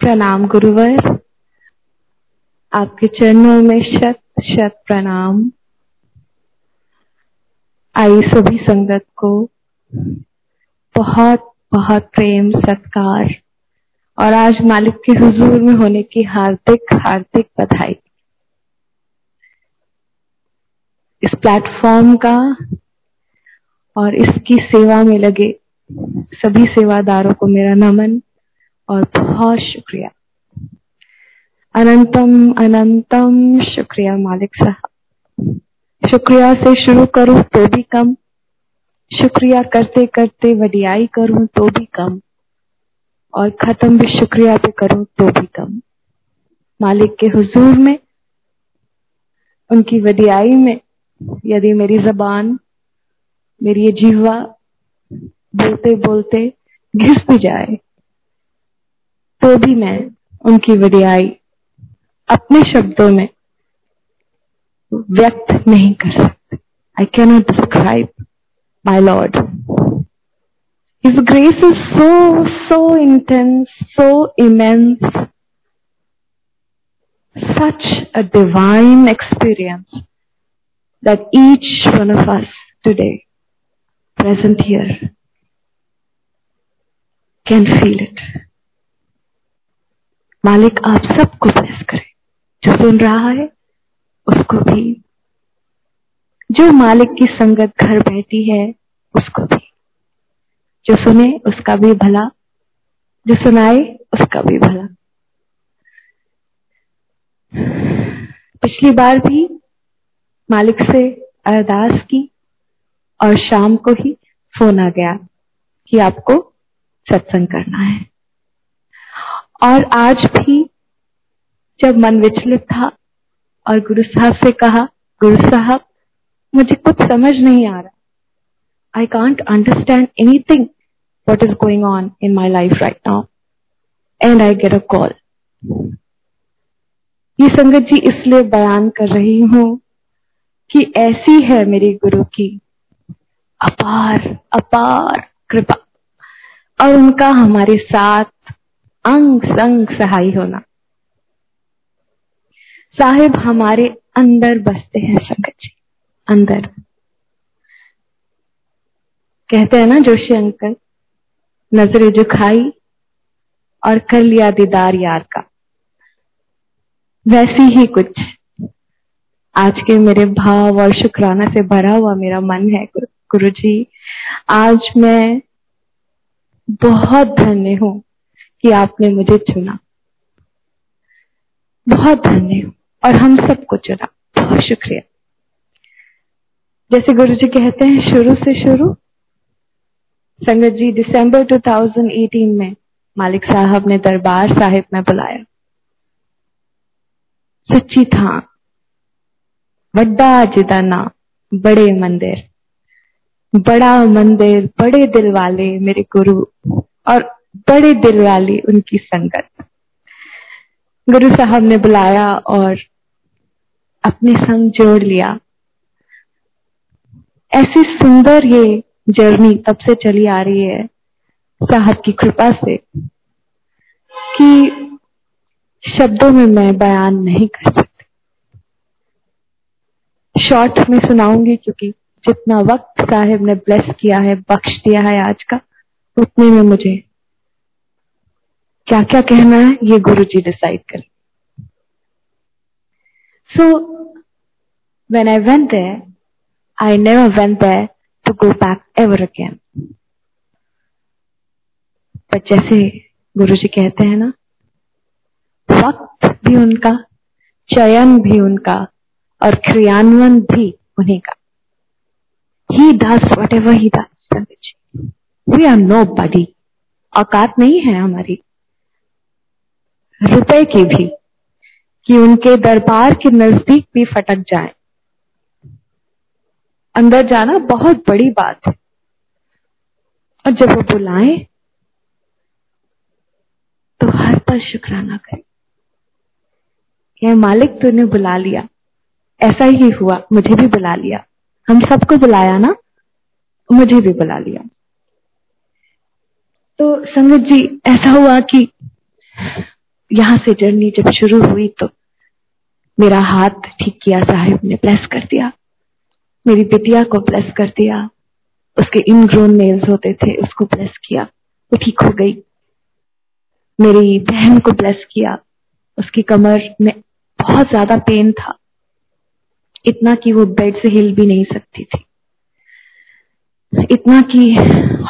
प्रणाम गुरुवर। आपके चरणों में शत शत प्रणाम। आई सभी संगत को बहुत बहुत प्रेम, सत्कार और आज मालिक के हुजूर में होने की हार्दिक हार्दिक बधाई। इस प्लेटफॉर्म का और इसकी सेवा में लगे सभी सेवादारों को मेरा नमन। और बहुत शुक्रिया। अनंतम अनंतम शुक्रिया मालिक साहब। शुक्रिया से शुरू करूँ तो भी कम। शुक्रिया करते करते वडियाई करूँ तो भी कम। और खत्म भी शुक्रिया पे करूँ तो भी कम। मालिक के हुजूर में, उनकी वडियाई में, यदि मेरी जबान, मेरी ये जीवा बोलते बोलते घिस भी जाए। तो भी मैं उनकी वडियाई अपने शब्दों में व्यक्त नहीं कर सकते। I cannot describe my lord is grace is so so intense so immense such a divine experience that each one of us today present here can feel it मालिक आप सबको ब्लेस करे। जो सुन रहा है, उसको भी। जो मालिक की संगत घर बैठी है, उसको भी। जो सुने, उसका भी भला। जो सुनाए, उसका भी भला। पिछली बार भी मालिक से अरदास की और शाम को ही फ़ोन आ गया कि आपको सत्संग करना है। और आज भी जब मन विचलित था और गुरु साहब से कहा, गुरु साहब, मुझे कुछ समझ नहीं आ रहा I can't understand anything what is going on in my life right now. And I get a call. ये संगत जी इसलिए बयान कर रही हूँ कि ऐसी है मेरे गुरु की अपार अपार कृपा और उनका हमारे साथ अंग संग सहाय होना। साहिब, हमारे अंदर बसते हैं संगत जी, अंदर। कहते हैं ना, जोशी अंकल, नज़र झुकाई और कर लिया दीदार यार का। वैसी ही कुछ। आज के मेरे भाव और शुक्राना से भरा हुआ मेरा मन है, गुरु जी आज मैं बहुत धन्य हूँ। कि आपने मुझे चुना। बहुत धन्य हूँ और हम सबको चुना। बहुत शुक्रिया। जैसे गुरु जी कहते हैं, शुरू से शुरू। संगत जी, दिसंबर 2018 में मालिक साहब ने दरबार साहिब में बुलाया। सच्ची था, वड्डा जिदाना बड़े मंदिर। बड़ा मंदिर, बड़े दिल वाले मेरे गुरु और बड़े दिल वाली उनकी संगत। गुरु साहब ने बुलाया और अपने संग जोड़ लिया। ऐसी सुंदर ये जर्नी तब से चली आ रही है साहब की कृपा से कि शब्दों में मैं बयान नहीं कर सकती। शॉर्ट में सुनाऊँगी क्योंकि जितना वक्त साहिब ने ब्लेस किया है, बख्श दिया है आज का, उतने में मुझे क्या क्या कहना है, ये गुरु जी डिसाइड करें। So when I went there I never went there to go back ever again. पर जैसे गुरु जी कहते हैं ना, वक्त भी उनका, चयन भी उनका, और क्रियान्वयन भी उन्हीं का। He does whatever he does we are nobody औकात नहीं है हमारी। रुपए की भी, कि उनके दरबार के नज़दीक भी फटक जाए। अंदर जाना बहुत बड़ी बात है। और जब वो बुलाए तो हर पल शुक्राना करें। यह मालिक तूने बुला लिया। ऐसा ही हुआ, मुझे भी बुला लिया। हम सबको बुलाया ना, मुझे भी बुला लिया। तो संगत जी, ऐसा हुआ कि यहाँ से जर्नी जब शुरू हुई तो मेरा हाथ ठीक किया, साहिब ने ब्लेस कर दिया। मेरी बिटिया को ब्लेस कर दिया। उसके इनग्रोन नेल्स होते थे, उसको ब्लेस किया। वो ठीक हो गई। मेरी बहन को ब्लेस किया। उसकी कमर में बहुत ज़्यादा पेन था। इतना कि वो बेड से हिल भी नहीं सकती थी। इतना कि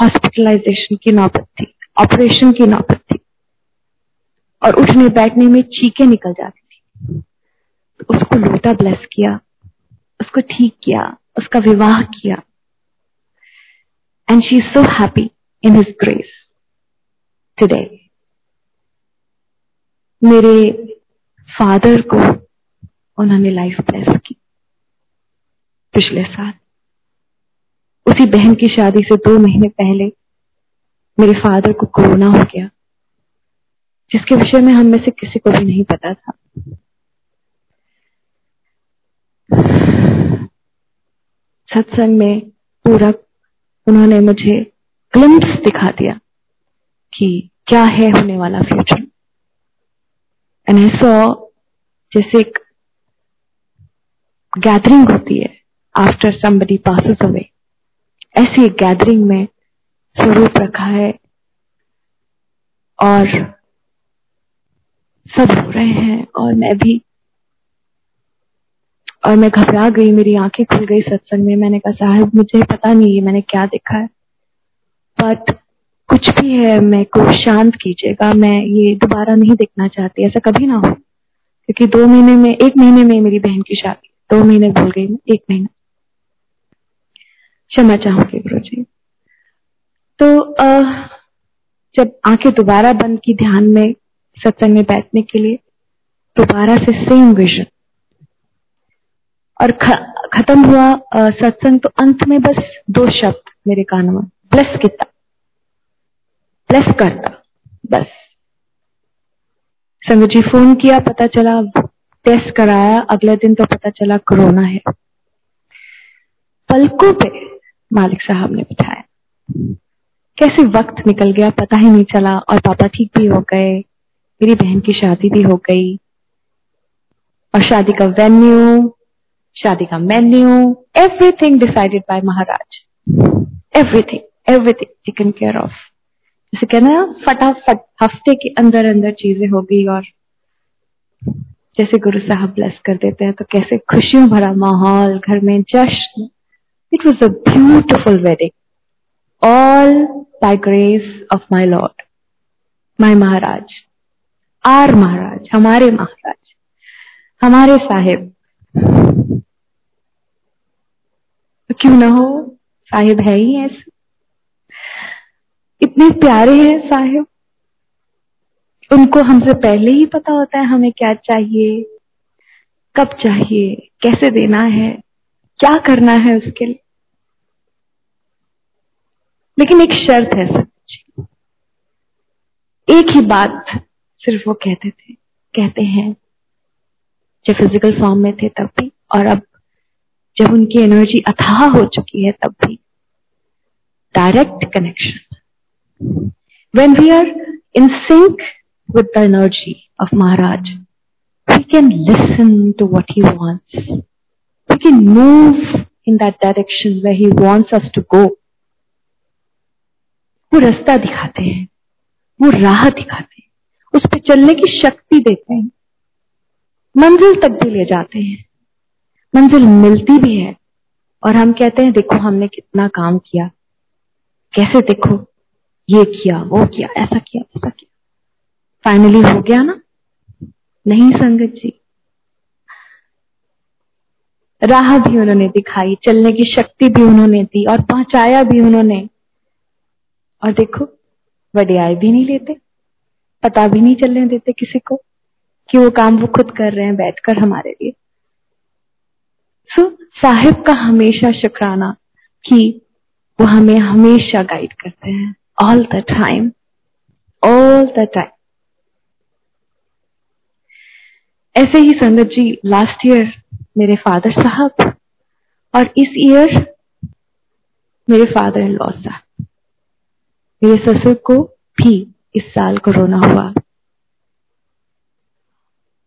हॉस्पिटलाइजेशन की नौबत थी। ऑपरेशन की नौबत और उठने बैठने में चीखें निकल जाती थी। तो उसको लोटा ब्लेस किया, उसको ठीक किया, उसका विवाह किया। And she is so happy in his grace today मेरे फादर को उन्होंने लाइफ ब्लेस की पिछले साल। उसी बहन की शादी से दो महीने पहले मेरे फादर को कोरोना हो गया। जिसके विषय में हम में से किसी को भी नहीं पता था। सत्संग में पूरा उन्होंने मुझे ग्लिम्स दिखा दिया कि क्या है होने वाला फ्यूचर एंड आई सॉ जैसे एक गैदरिंग होती है आफ्टर समबडी पासिस अवे ऐसी गैदरिंग में स्वरूप रखा है और सब रो रहे हैं और मैं भी और मैं घबरा गई मेरी आँखें खुल गई सत्संग में। मैंने कहा साहब मुझे पता नहीं है मैंने क्या देखा है। बट कुछ भी है मैं को शांत कीजिएगा। मैं ये दोबारा नहीं देखना चाहती ऐसा कभी ना हो। क्योंकि दो महीने में एक महीने में मेरी बहन की शादी दो महीने भूल गई मैं एक महीना। क्षमा चाहूँगी गुरु जी तो आ, जब आँखें दोबारा बंद की ध्यान में सत्संग में बैठने के लिए, दोबारा से सेम विजन और खत्म हुआ सत्संग तो अंत में बस दो शब्द मेरे कानों में. प्लस कितना? प्लस करता. बस. संगत जी फ़ोन किया, पता चला टेस्ट कराया, अगले दिन तो पता चला कोरोना है. पलकों पे मालिक साहब ने बिठाया. कैसे वक्त निकल गया, पता ही नहीं चला, और पापा ठीक भी हो गए मेरी बहन की शादी भी हो गई। और शादी का वेन्यू शादी का menu everything decided by Maharaj. Everything everything taken care of जैसे कहना फटाफट हफ़्ते के अंदर अंदर चीज़ें हो गई और जैसे गुरु साहब ब्लेस कर देते हैं तो कैसे खुशियों भरा माहौल, घर में जश्न। It was a beautiful wedding all by grace of my lord my Maharaj. Our Maharaj, हमारे महाराज, हमारे साहिब। क्यों ना हो? साहिब है ही ऐसे। इतने प्यारे हैं साहिब। उनको हमसे पहले ही पता होता है हमें क्या चाहिए, कब चाहिए, कैसे देना है, क्या करना है उसके लिए। लेकिन एक शर्त है सच एक ही बात सिर्फ़ वो कहते थे, कहते हैं, जब फ़िज़िकल फॉर्म में थे तब भी, और अब जब उनकी एनर्जी अथाह हो चुकी है तब भी। Direct connection when we are in sync with the energy of Maharaj we can listen to what he wants we can move in that direction way he wants us to go वो रास्ता दिखाते हैं, वो राह दिखाते हैं। उस पर चलने की शक्ति देते हैं। मंजिल तक भी ले जाते हैं। मंजिल मिलती भी है। और हम कहते हैं, देखो हमने कितना काम किया। कैसे देखो, ये किया, वो किया, ऐसा किया ऐसा किया। फाइनली हो गया ना? नहीं संगत जी। राह भी उन्होंने दिखाई, चलने की शक्ति भी उन्होंने दी और पहुँचाया भी उन्होंने। और देखो वडियाई भी नहीं लेते। पता भी नहीं चलने देते किसी को कि वो काम वो खुद कर रहे हैं बैठकर हमारे लिए। सो so, साहिब का हमेशा शुक्राना कि वो हमें हमेशा गाइड करते हैं। All the time all the time ऐसे ही संगत जी लास्ट ईयर मेरे फादर साहब और इस ईयर मेरे फादर इन लॉ साहब। मेरे ससुर को भी इस साल कोरोना हुआ।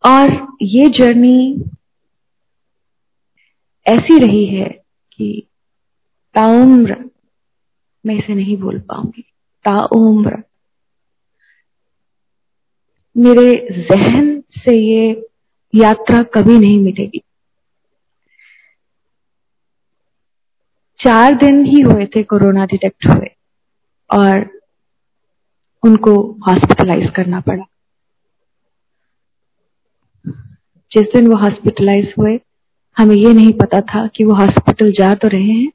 और ये जर्नी ऐसी रही है कि ताउम्र मैं इसे नहीं बोल पाऊँगी। ताउम्र। मेरे जहन से ये यात्रा कभी नहीं मिटेगी चार दिन ही हुए थे कोरोना डिटेक्ट हुए और उनको हॉस्पिटलाइज करना पड़ा। जिस दिन वो हॉस्पिटलाइज हुए, हमें ये नहीं पता था कि वो हॉस्पिटल जा तो रहे हैं,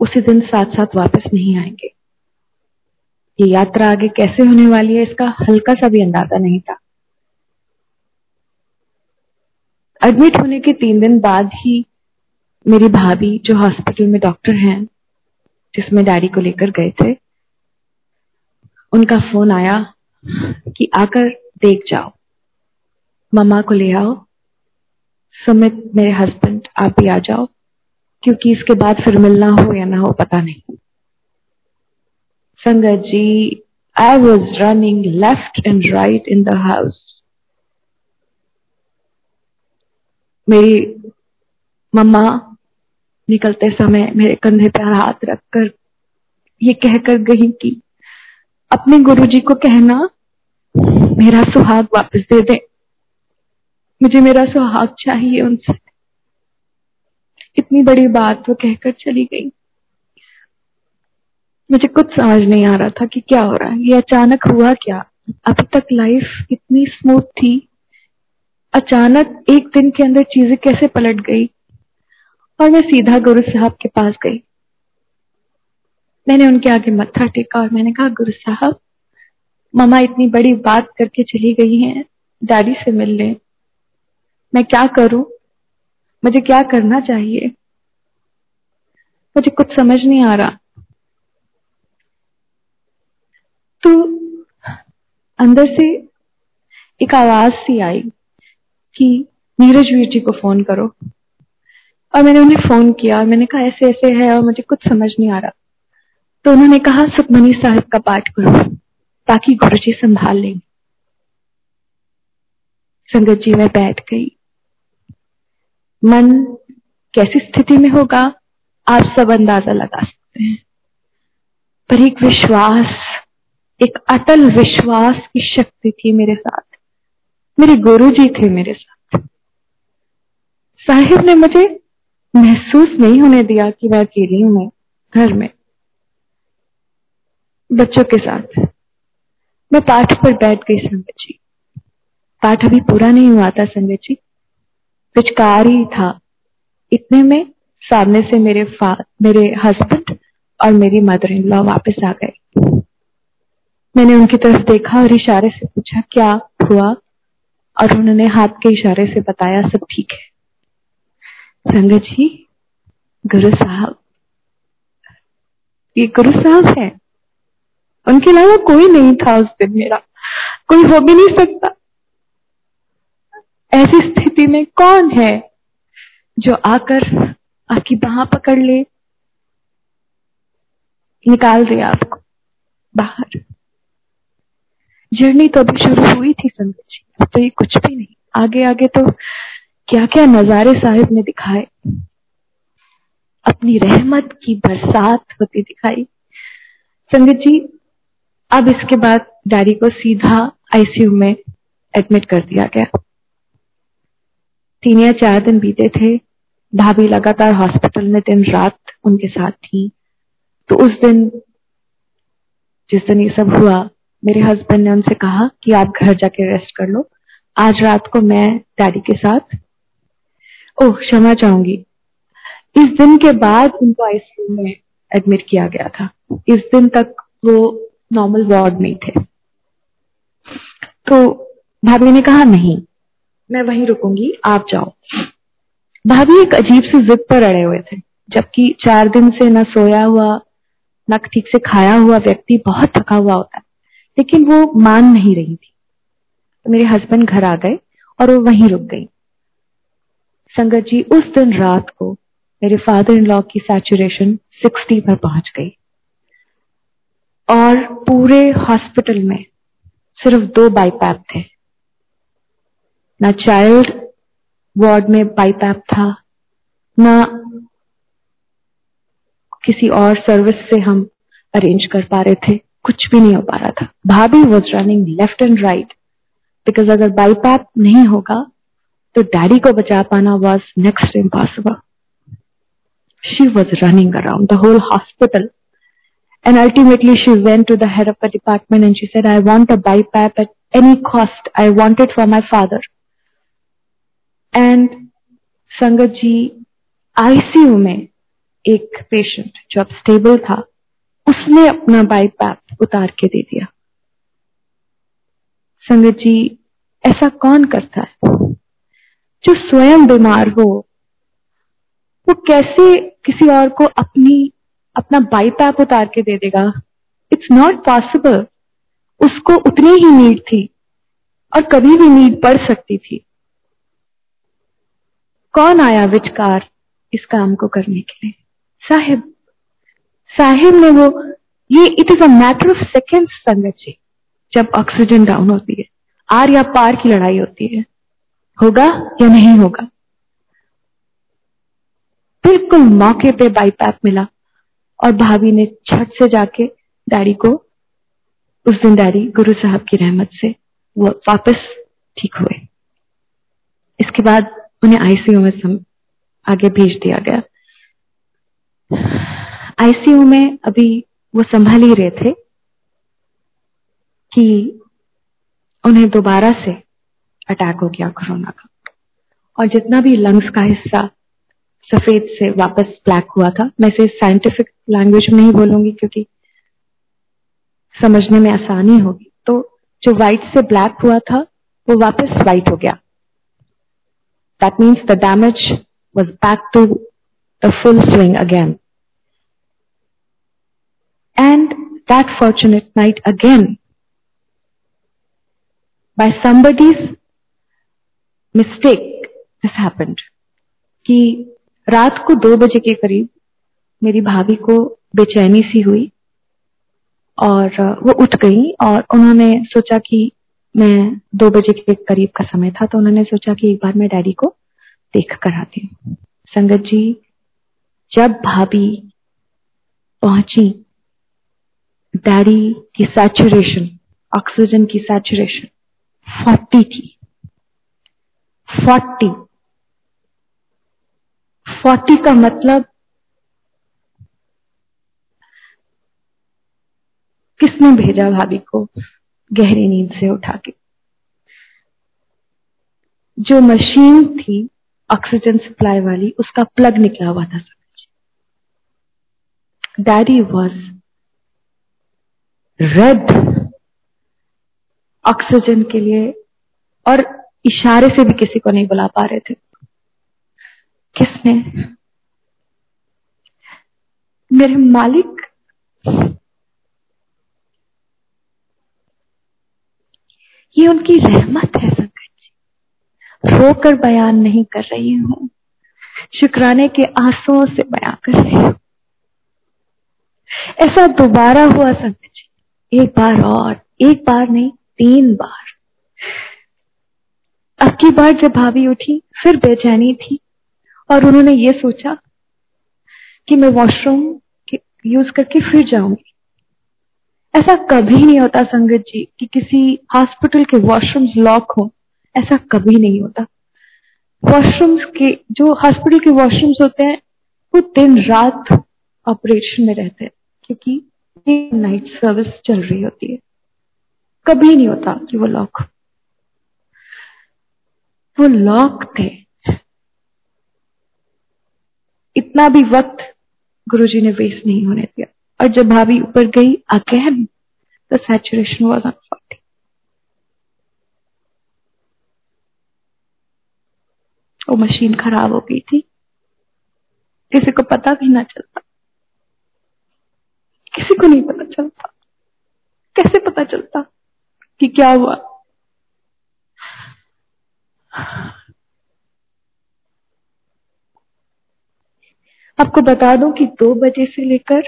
उसी दिन साथ साथ वापस नहीं आएँगे। ये यात्रा आगे कैसे होने वाली है, इसका हल्का सा भी अंदाज़ा नहीं था। एडमिट होने के तीन दिन बाद ही मेरी भाभी, जो हॉस्पिटल में डॉक्टर हैं, जिसमें डैडी को लेकर गए थे उनका फ़ोन आया कि आकर देख जाओ। मम्मा को ले आओ। सुमित, मेरे हस्बैंड आप भी आ जाओ, क्योंकि इसके बाद फिर मिलना हो या ना हो पता नहीं। संगत जी I was running left and right in the house मेरी मम्मा निकलते समय मेरे कंधे पर हाथ रखकर ये कहकर गई कि अपने गुरुजी को कहना, मेरा सुहाग वापस दे दे। मुझे मेरा सुहाग चाहिए उनसे। इतनी बड़ी बात वो कहकर चली गई। मुझे कुछ समझ नहीं आ रहा था कि क्या हो रहा है। ये अचानक हुआ क्या? अभी तक लाइफ इतनी स्मूथ थी। अचानक एक दिन के अंदर चीज़ें कैसे पलट गई? और मैं सीधा गुरु साहब के पास गई। मैंने उनके आगे मत्था टेका और मैंने कहा, गुरु साहब, ममा इतनी बड़ी बात करके चली गई हैं, डैडी से मिलने मैं क्या करूँ? मुझे क्या करना चाहिए? मुझे कुछ समझ नहीं आ रहा। तो अंदर से एक आवाज़ सी आई कि, नीरज वीर जी को फ़ोन करो। और मैंने उन्हें फ़ोन किया और मैंने कहा ऐसे ऐसे है और मुझे कुछ समझ नहीं आ रहा। तो उन्होंने कहा, सुखमनी साहिब का पाठ करो ताकि गुरु जी संभाल लेंगे संगत जी, में बैठ गई। मन कैसी स्थिति में होगा, आप सब अंदाज़ा लगा सकते हैं। पर एक विश्वास, एक अटल विश्वास की शक्ति थी मेरे साथ। मेरे गुरु जी थे मेरे साथ। साहिब ने मुझे महसूस नहीं होने दिया कि मैं अकेली हूँ, घर में। बच्चों के साथ। मैं पाठ पर बैठ गई संगत जी। पाठ अभी पूरा नहीं हुआ था संगत जी। पिचकार ही था। इतने में सामने से मेरे मेरे हस्बैंड और मेरी मदर इन लॉ वापस आ गए। मैंने उनकी तरफ़ देखा और इशारे से पूछा, क्या हुआ? और उन्होंने हाथ के इशारे से बताया, सब ठीक है। संगत जी, गुरु साहब, ये गुरु साहब है? उनके अलावा कोई नहीं था उस दिन मेरा। कोई हो भी नहीं सकता। ऐसी स्थिति में कौन है जो आकर आपकी बाह पकड़ ले, निकाल दे आपको बाहर? जर्नी तो अभी शुरू हुई थी संगत जी, अब तो ये कुछ भी नहीं। आगे आगे तो क्या क्या नजारे साहिब ने दिखाए। अपनी रहमत की बरसात होती दिखाई। संगत जी अब इसके बाद डैडी को सीधा आईसीयू में एडमिट कर दिया गया। तीन या चार दिन बीते थे। भाभी लगातार हॉस्पिटल में दिन रात उनके साथ थी। तो उस दिन, जिस दिन ये सब हुआ, मेरे हस्बैंड ने उनसे कहा कि आप घर जाके रेस्ट कर लो। आज रात को मैं डैडी के साथ। ओह, क्षमा चाहूँगी। इस दिन के बाद उनको आईसीयू में एडमिट किया गया था। इस दिन तक वो नॉर्मल वार्ड में थे। तो भाभी ने कहा, नहीं, मैं वहीं रुकूँगी, आप जाओ। भाभी एक अजीब सी जिद पर अड़े हुए थे, जबकि चार दिन से न सोया हुआ, न ठीक से खाया हुआ व्यक्ति बहुत थका हुआ होता है, लेकिन वो मान नहीं रही थी। तो मेरे हस्बैंड घर आ गए और वो वहीं रुक गई। संगत जी, उस दिन रात को मेरे फादर इन लॉ की सैचुरेशन सिक्सटी पर पहुँच गई। और पूरे हॉस्पिटल में सिर्फ़ दो बाईपैप थे। ना चाइल्ड वार्ड में बाईपैप था, ना किसी और सर्विस से हम अरेंज कर पा रहे थे। कुछ भी नहीं हो पा रहा था। भाभी was running left and right because अगर बाईपैप नहीं होगा तो डैडी को बचा पाना was next impossible she was running around the whole hospital And ultimately she went to the head of the department and she said, I want a BiPAP at any cost. I want it for my father. And संगत जी ICU में एक patient जो अब stable था उसने अपना BiPAP उतार के दे दिया संगत जी ऐसा कौन करता है जो स्वयं बीमार हो वो कैसे किसी और को अपनी अपना बाईपैप उतार के दे देगा। इट्स नॉट पॉसिबल उसको उतनी ही नीड थी और कभी भी नीड पड़ सकती थी। कौन आया विचकार इस काम को करने के लिए? साहिब। साहिब ने वो, ये it is a matter of second संगत जी, जब ऑक्सीजन डाउन होती है, आर या पार की लड़ाई होती है। होगा या नहीं होगा? बिल्कुल मौके पे बाईपैप मिला। और भाभी ने छठ से जाके डैडी को उस दिन डैडी गुरु साहब की रहमत से वो वापस ठीक हुए। इसके बाद उन्हें आईसीयू में सम, आगे भेज दिया गया। आईसीयू में अभी वो संभाल ही रहे थे कि उन्हें दोबारा से अटैक हो गया कोरोना का। और जितना भी लंग्स का हिस्सा सफ़ेद से वापस ब्लैक हुआ था। मैं इसे साइंटिफिक लैंग्वेज में ही बोलूँगी क्योंकि समझने में आसानी होगी। तो जो व्हाइट से ब्लैक हुआ था, वो वापस व्हाइट हो गया। That means the damage was back to the full swing again and that fortunate night again by somebody's mistake, this happened. कि रात को दो बजे के करीब मेरी भाभी को बेचैनी सी हुई और वो उठ गई और उन्होंने सोचा कि मैं दो बजे के करीब का समय था तो उन्होंने सोचा कि एक बार मैं डैडी को देख कर आती हूँ। संगत जी, जब भाभी पहुँची, डैडी की सैचुरेशन, ऑक्सीजन की सैचुरेशन, फोर्टी थी। फोर्टी। फोर्टी का मतलब किसने भेजा भाभी को गहरी नींद से उठा के? जो मशीन थी ऑक्सीजन सप्लाई वाली, उसका प्लग निकला हुआ था डैडी वॉज़ रेड ऑक्सीजन के लिए और इशारे से भी किसी को नहीं बुला पा रहे थे। किसने? मेरे मालिक। ये उनकी रहमत है, संकट जी। रोकर बयान नहीं कर रही हूँ। शुक्राने के आंसुओं से बयान कर रही हूँ। ऐसा दोबारा हुआ, संकट जी। एक बार और, एक बार नहीं, तीन बार। अब की बार जब भाभी उठी, फिर बेचैनी थी। और उन्होंने ये सोचा कि मैं वॉशरूम यूज़ करके फिर जाऊँगी। ऐसा कभी नहीं होता संगत जी कि किसी हॉस्पिटल के वॉशरूम्स लॉक हो। ऐसा कभी नहीं होता। वॉशरूम्स के जो हॉस्पिटल के वॉशरूम्स होते हैं, वो दिन रात ऑपरेशन में रहते हैं, क्योंकि नाइट सर्विस चल रही होती है। कभी नहीं होता कि वो लॉक वो लॉक थे। इतना भी वक्त गुरुजी ने वेस्ट नहीं होने दिया। और जब भाभी ऊपर गई again the saturation was on forty वो मशीन खराब हो गई थी। किसी को पता भी ना चलता। किसी को नहीं पता चलता। कैसे पता चलता कि क्या हुआ? आपको बता दूँ कि दो बजे से लेकर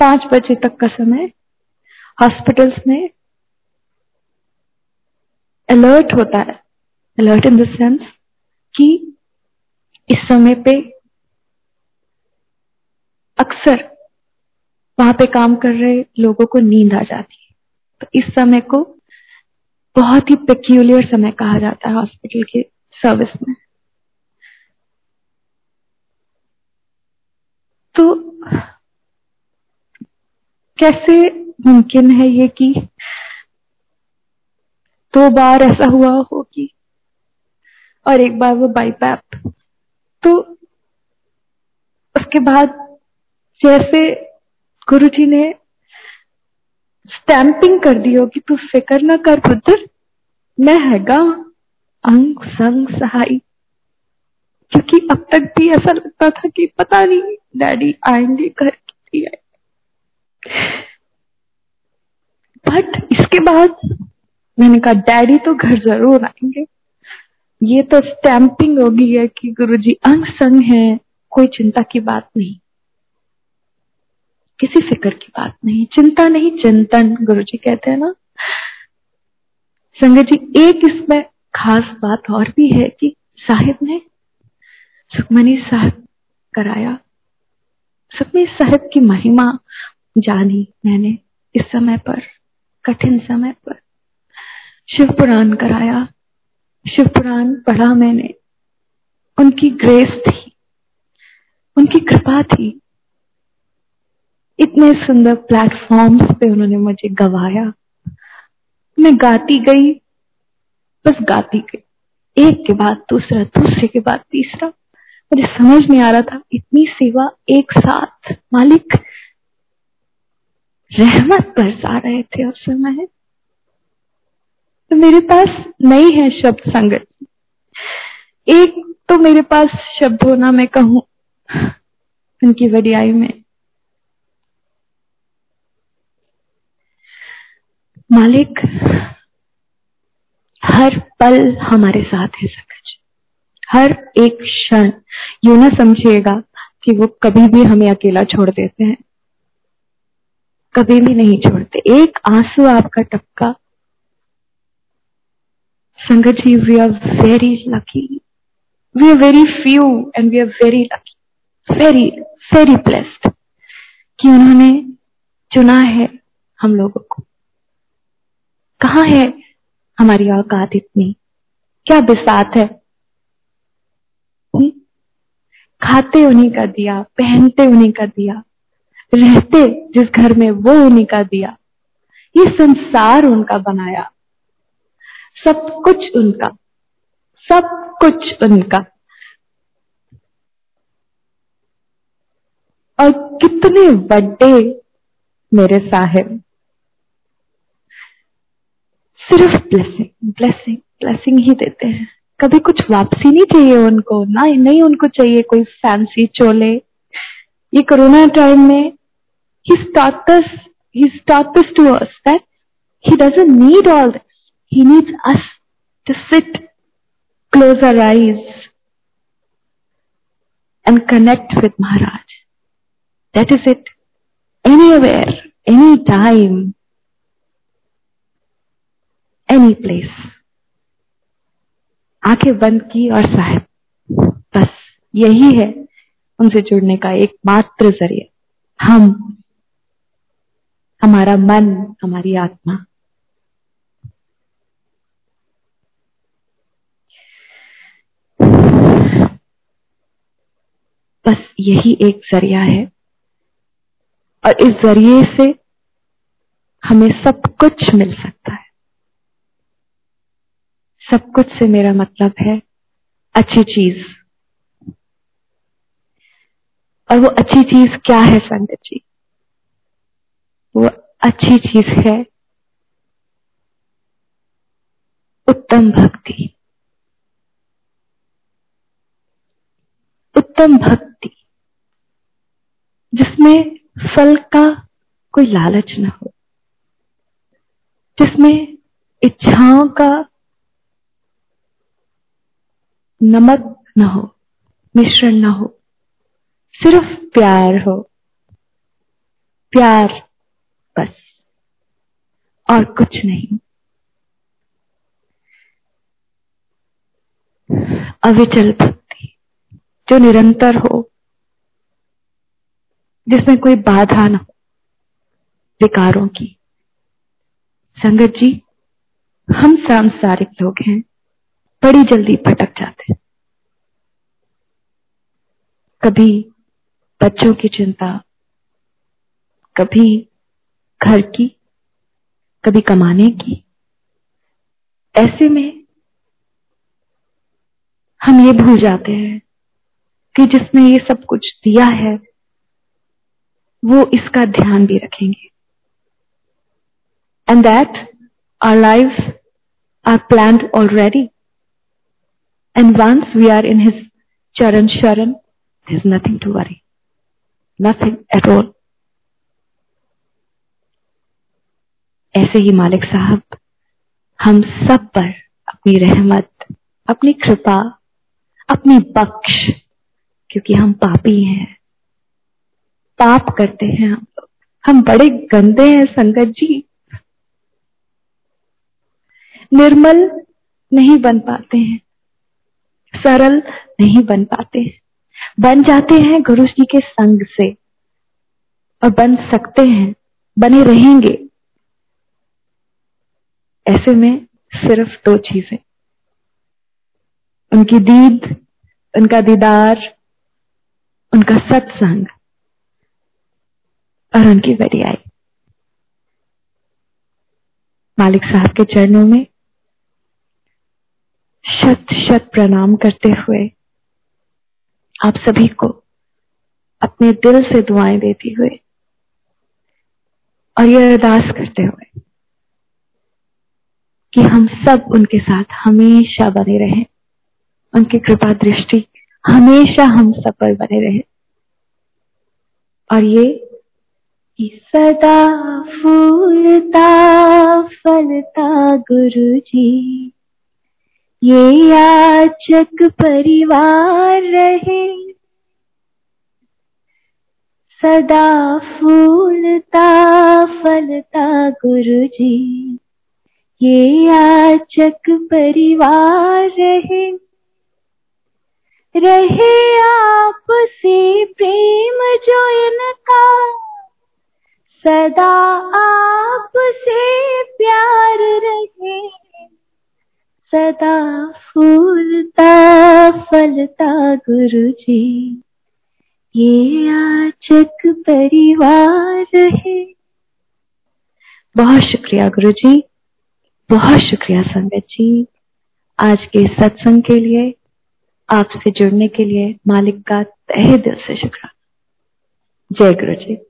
पाँच बजे तक का समय हॉस्पिटल्स में अलर्ट होता है। अलर्ट इन द सेंस कि इस समय पे अक्सर वहाँ पे काम कर रहे लोगों को नींद आ जाती है। तो इस समय को बहुत ही पेक्यूलियर समय कहा जाता है हॉस्पिटल के सर्विस में। तो कैसे मुमकिन है ये कि दो बार ऐसा हुआ हो कि और एक बार वो बाईपैप तो उसके बाद जैसे गुरु जी ने स्टैंपिंग कर दी होगी, तू फ़िक्र ना कर पुत्र मैं हैगा अंग संग सहाय क्योंकि अब तक भी ऐसा लगता था कि पता नहीं, डैडी आएँगे घर कितनी आए बट इसके बाद मैंने कहा, डैडी तो घर ज़रूर आएँगे। ये तो स्टैंपिंग होगी है कि गुरुजी अंग संग है, कोई चिंता की बात नहीं। किसी फ़िक्र की बात नहीं, चिंता नहीं, चिंतन गुरु जी कहते हैं ना। संगत जी, एक इसमें खास बात और भी है कि साहिब ने सुखमनी साहब कराया। सुखमनी साहब की महिमा जानी मैंने इस समय पर, कठिन समय पर। शिव पुराण कराया। शिव पुराण पढ़ा मैंने। उनकी ग्रेस थी। उनकी कृपा थी। इतने सुंदर प्लेटफॉर्म्स पे उन्होंने मुझे गवाया। मैं गाती गई, बस गाती गई। एक के बाद दूसरा, दूसरे के बाद तीसरा। मुझे समझ नहीं आ रहा था इतनी सेवा एक साथ मालिक रहमत बरसा रहे थे उस समय। तो मेरे पास नहीं है शब्द संगत। एक तो मेरे पास शब्द होना मैं कहूँ उनकी वडियाई में। मालिक हर पल हमारे साथ है, सकज। हर एक क्षण यू ना समझिएगा कि वो कभी भी हमें अकेला छोड़ देते हैं। कभी भी नहीं छोड़ते। एक आँसू आपका टपका। संगत जी we are very lucky we are very few and we are very lucky very very blessed कि उन्होंने चुना है हम लोगों को। कहा है हमारी औकात इतनी? क्या बिसात है? खाते उन्हीं का दिया, पहनते उन्हीं का दिया, रहते जिस घर में वो उन्हीं का दिया। ये संसार उनका बनाया। सब कुछ उनका। सब कुछ उनका। और कितने बड़े मेरे साहेब। सिर्फ़ ब्लेसिंग ब्लेसिंग ब्लेसिंग ही देते हैं। कभी कुछ वापसी नहीं चाहिए उनको, ना ही, नहीं उनको चाहिए कोई फैंसी चोले। ये कोरोना टाइम में ही starts to us that he doesn't need all he needs us to sit close our eyes and connect with Maharaj that is it anywhere any time any place आँखें बंद की और साहब, बस यही है उनसे जुड़ने का एकमात्र ज़रिया। हम, हमारा मन, हमारी आत्मा। बस यही एक ज़रिया है। और इस ज़रिए से हमें सब कुछ मिल सकता है। सब कुछ से मेरा मतलब है अच्छी चीज़। और वो अच्छी चीज़ क्या है संगत जी? वो अच्छी चीज़ है उत्तम भक्ति। उत्तम भक्ति, जिसमें फल का कोई लालच न हो, जिसमें इच्छाओं का नमक न हो, मिश्रण न हो, सिर्फ़ प्यार हो। प्यार बस, और कुछ नहीं। अविचल भक्ति, जो निरंतर हो, जिसमें कोई बाधा ना हो, विकारों की। संगत जी, हम सांसारिक लोग हैं। बड़ी जल्दी भटक जाते कभी बच्चों की चिंता, कभी घर की, कभी कमाने की। ऐसे में हम ये भूल जाते हैं कि जिसने ये सब कुछ दिया है, वो इसका ध्यान भी रखेंगे। And that our life our plan already and once we are in his चरण शरण is nothing to worry nothing at all ऐसे ही मालिक साहब, हम सब पर अपनी रहमत, अपनी कृपा, अपनी बख्श, क्योंकि हम पापी हैं। पाप करते हैं हम हम बड़े गंदे हैं, संगत जी। निर्मल नहीं बन पाते हैं। सरल नहीं बन पाते। बन जाते हैं गुरु जी के संग से और बन सकते हैं, बने रहेंगे। ऐसे में सिर्फ़ दो चीज़ें। उनकी दीद, उनका दीदार, उनका सत्संग और उनकी वरियाई। मालिक साहब के चरणों में शत शत प्रणाम करते हुए आप सभी को अपने दिल से दुआएँ देती हुए और यह अरदास करते हुए कि हम सब उनके साथ हमेशा बने रहें। उनकी कृपा दृष्टि हमेशा हम सब पर बने रहे। और ये कि सदा फूलता, फलता गुरु जी ये याचक परिवार रहे। सदा फूलता, फलता गुरु जी ये याचक परिवार रहे। रहे आप से प्रेम जो इनका। सदा आप से प्यार रहे। सदा फूलता फलता गुरु जी। ये आचक परिवार है। बहुत शुक्रिया गुरु जी, बहुत शुक्रिया संगत जी, आज के सत्संग के लिए, आपसे जुड़ने के लिए मालिक का तहे दिल से शुक्र जय गुरु जी।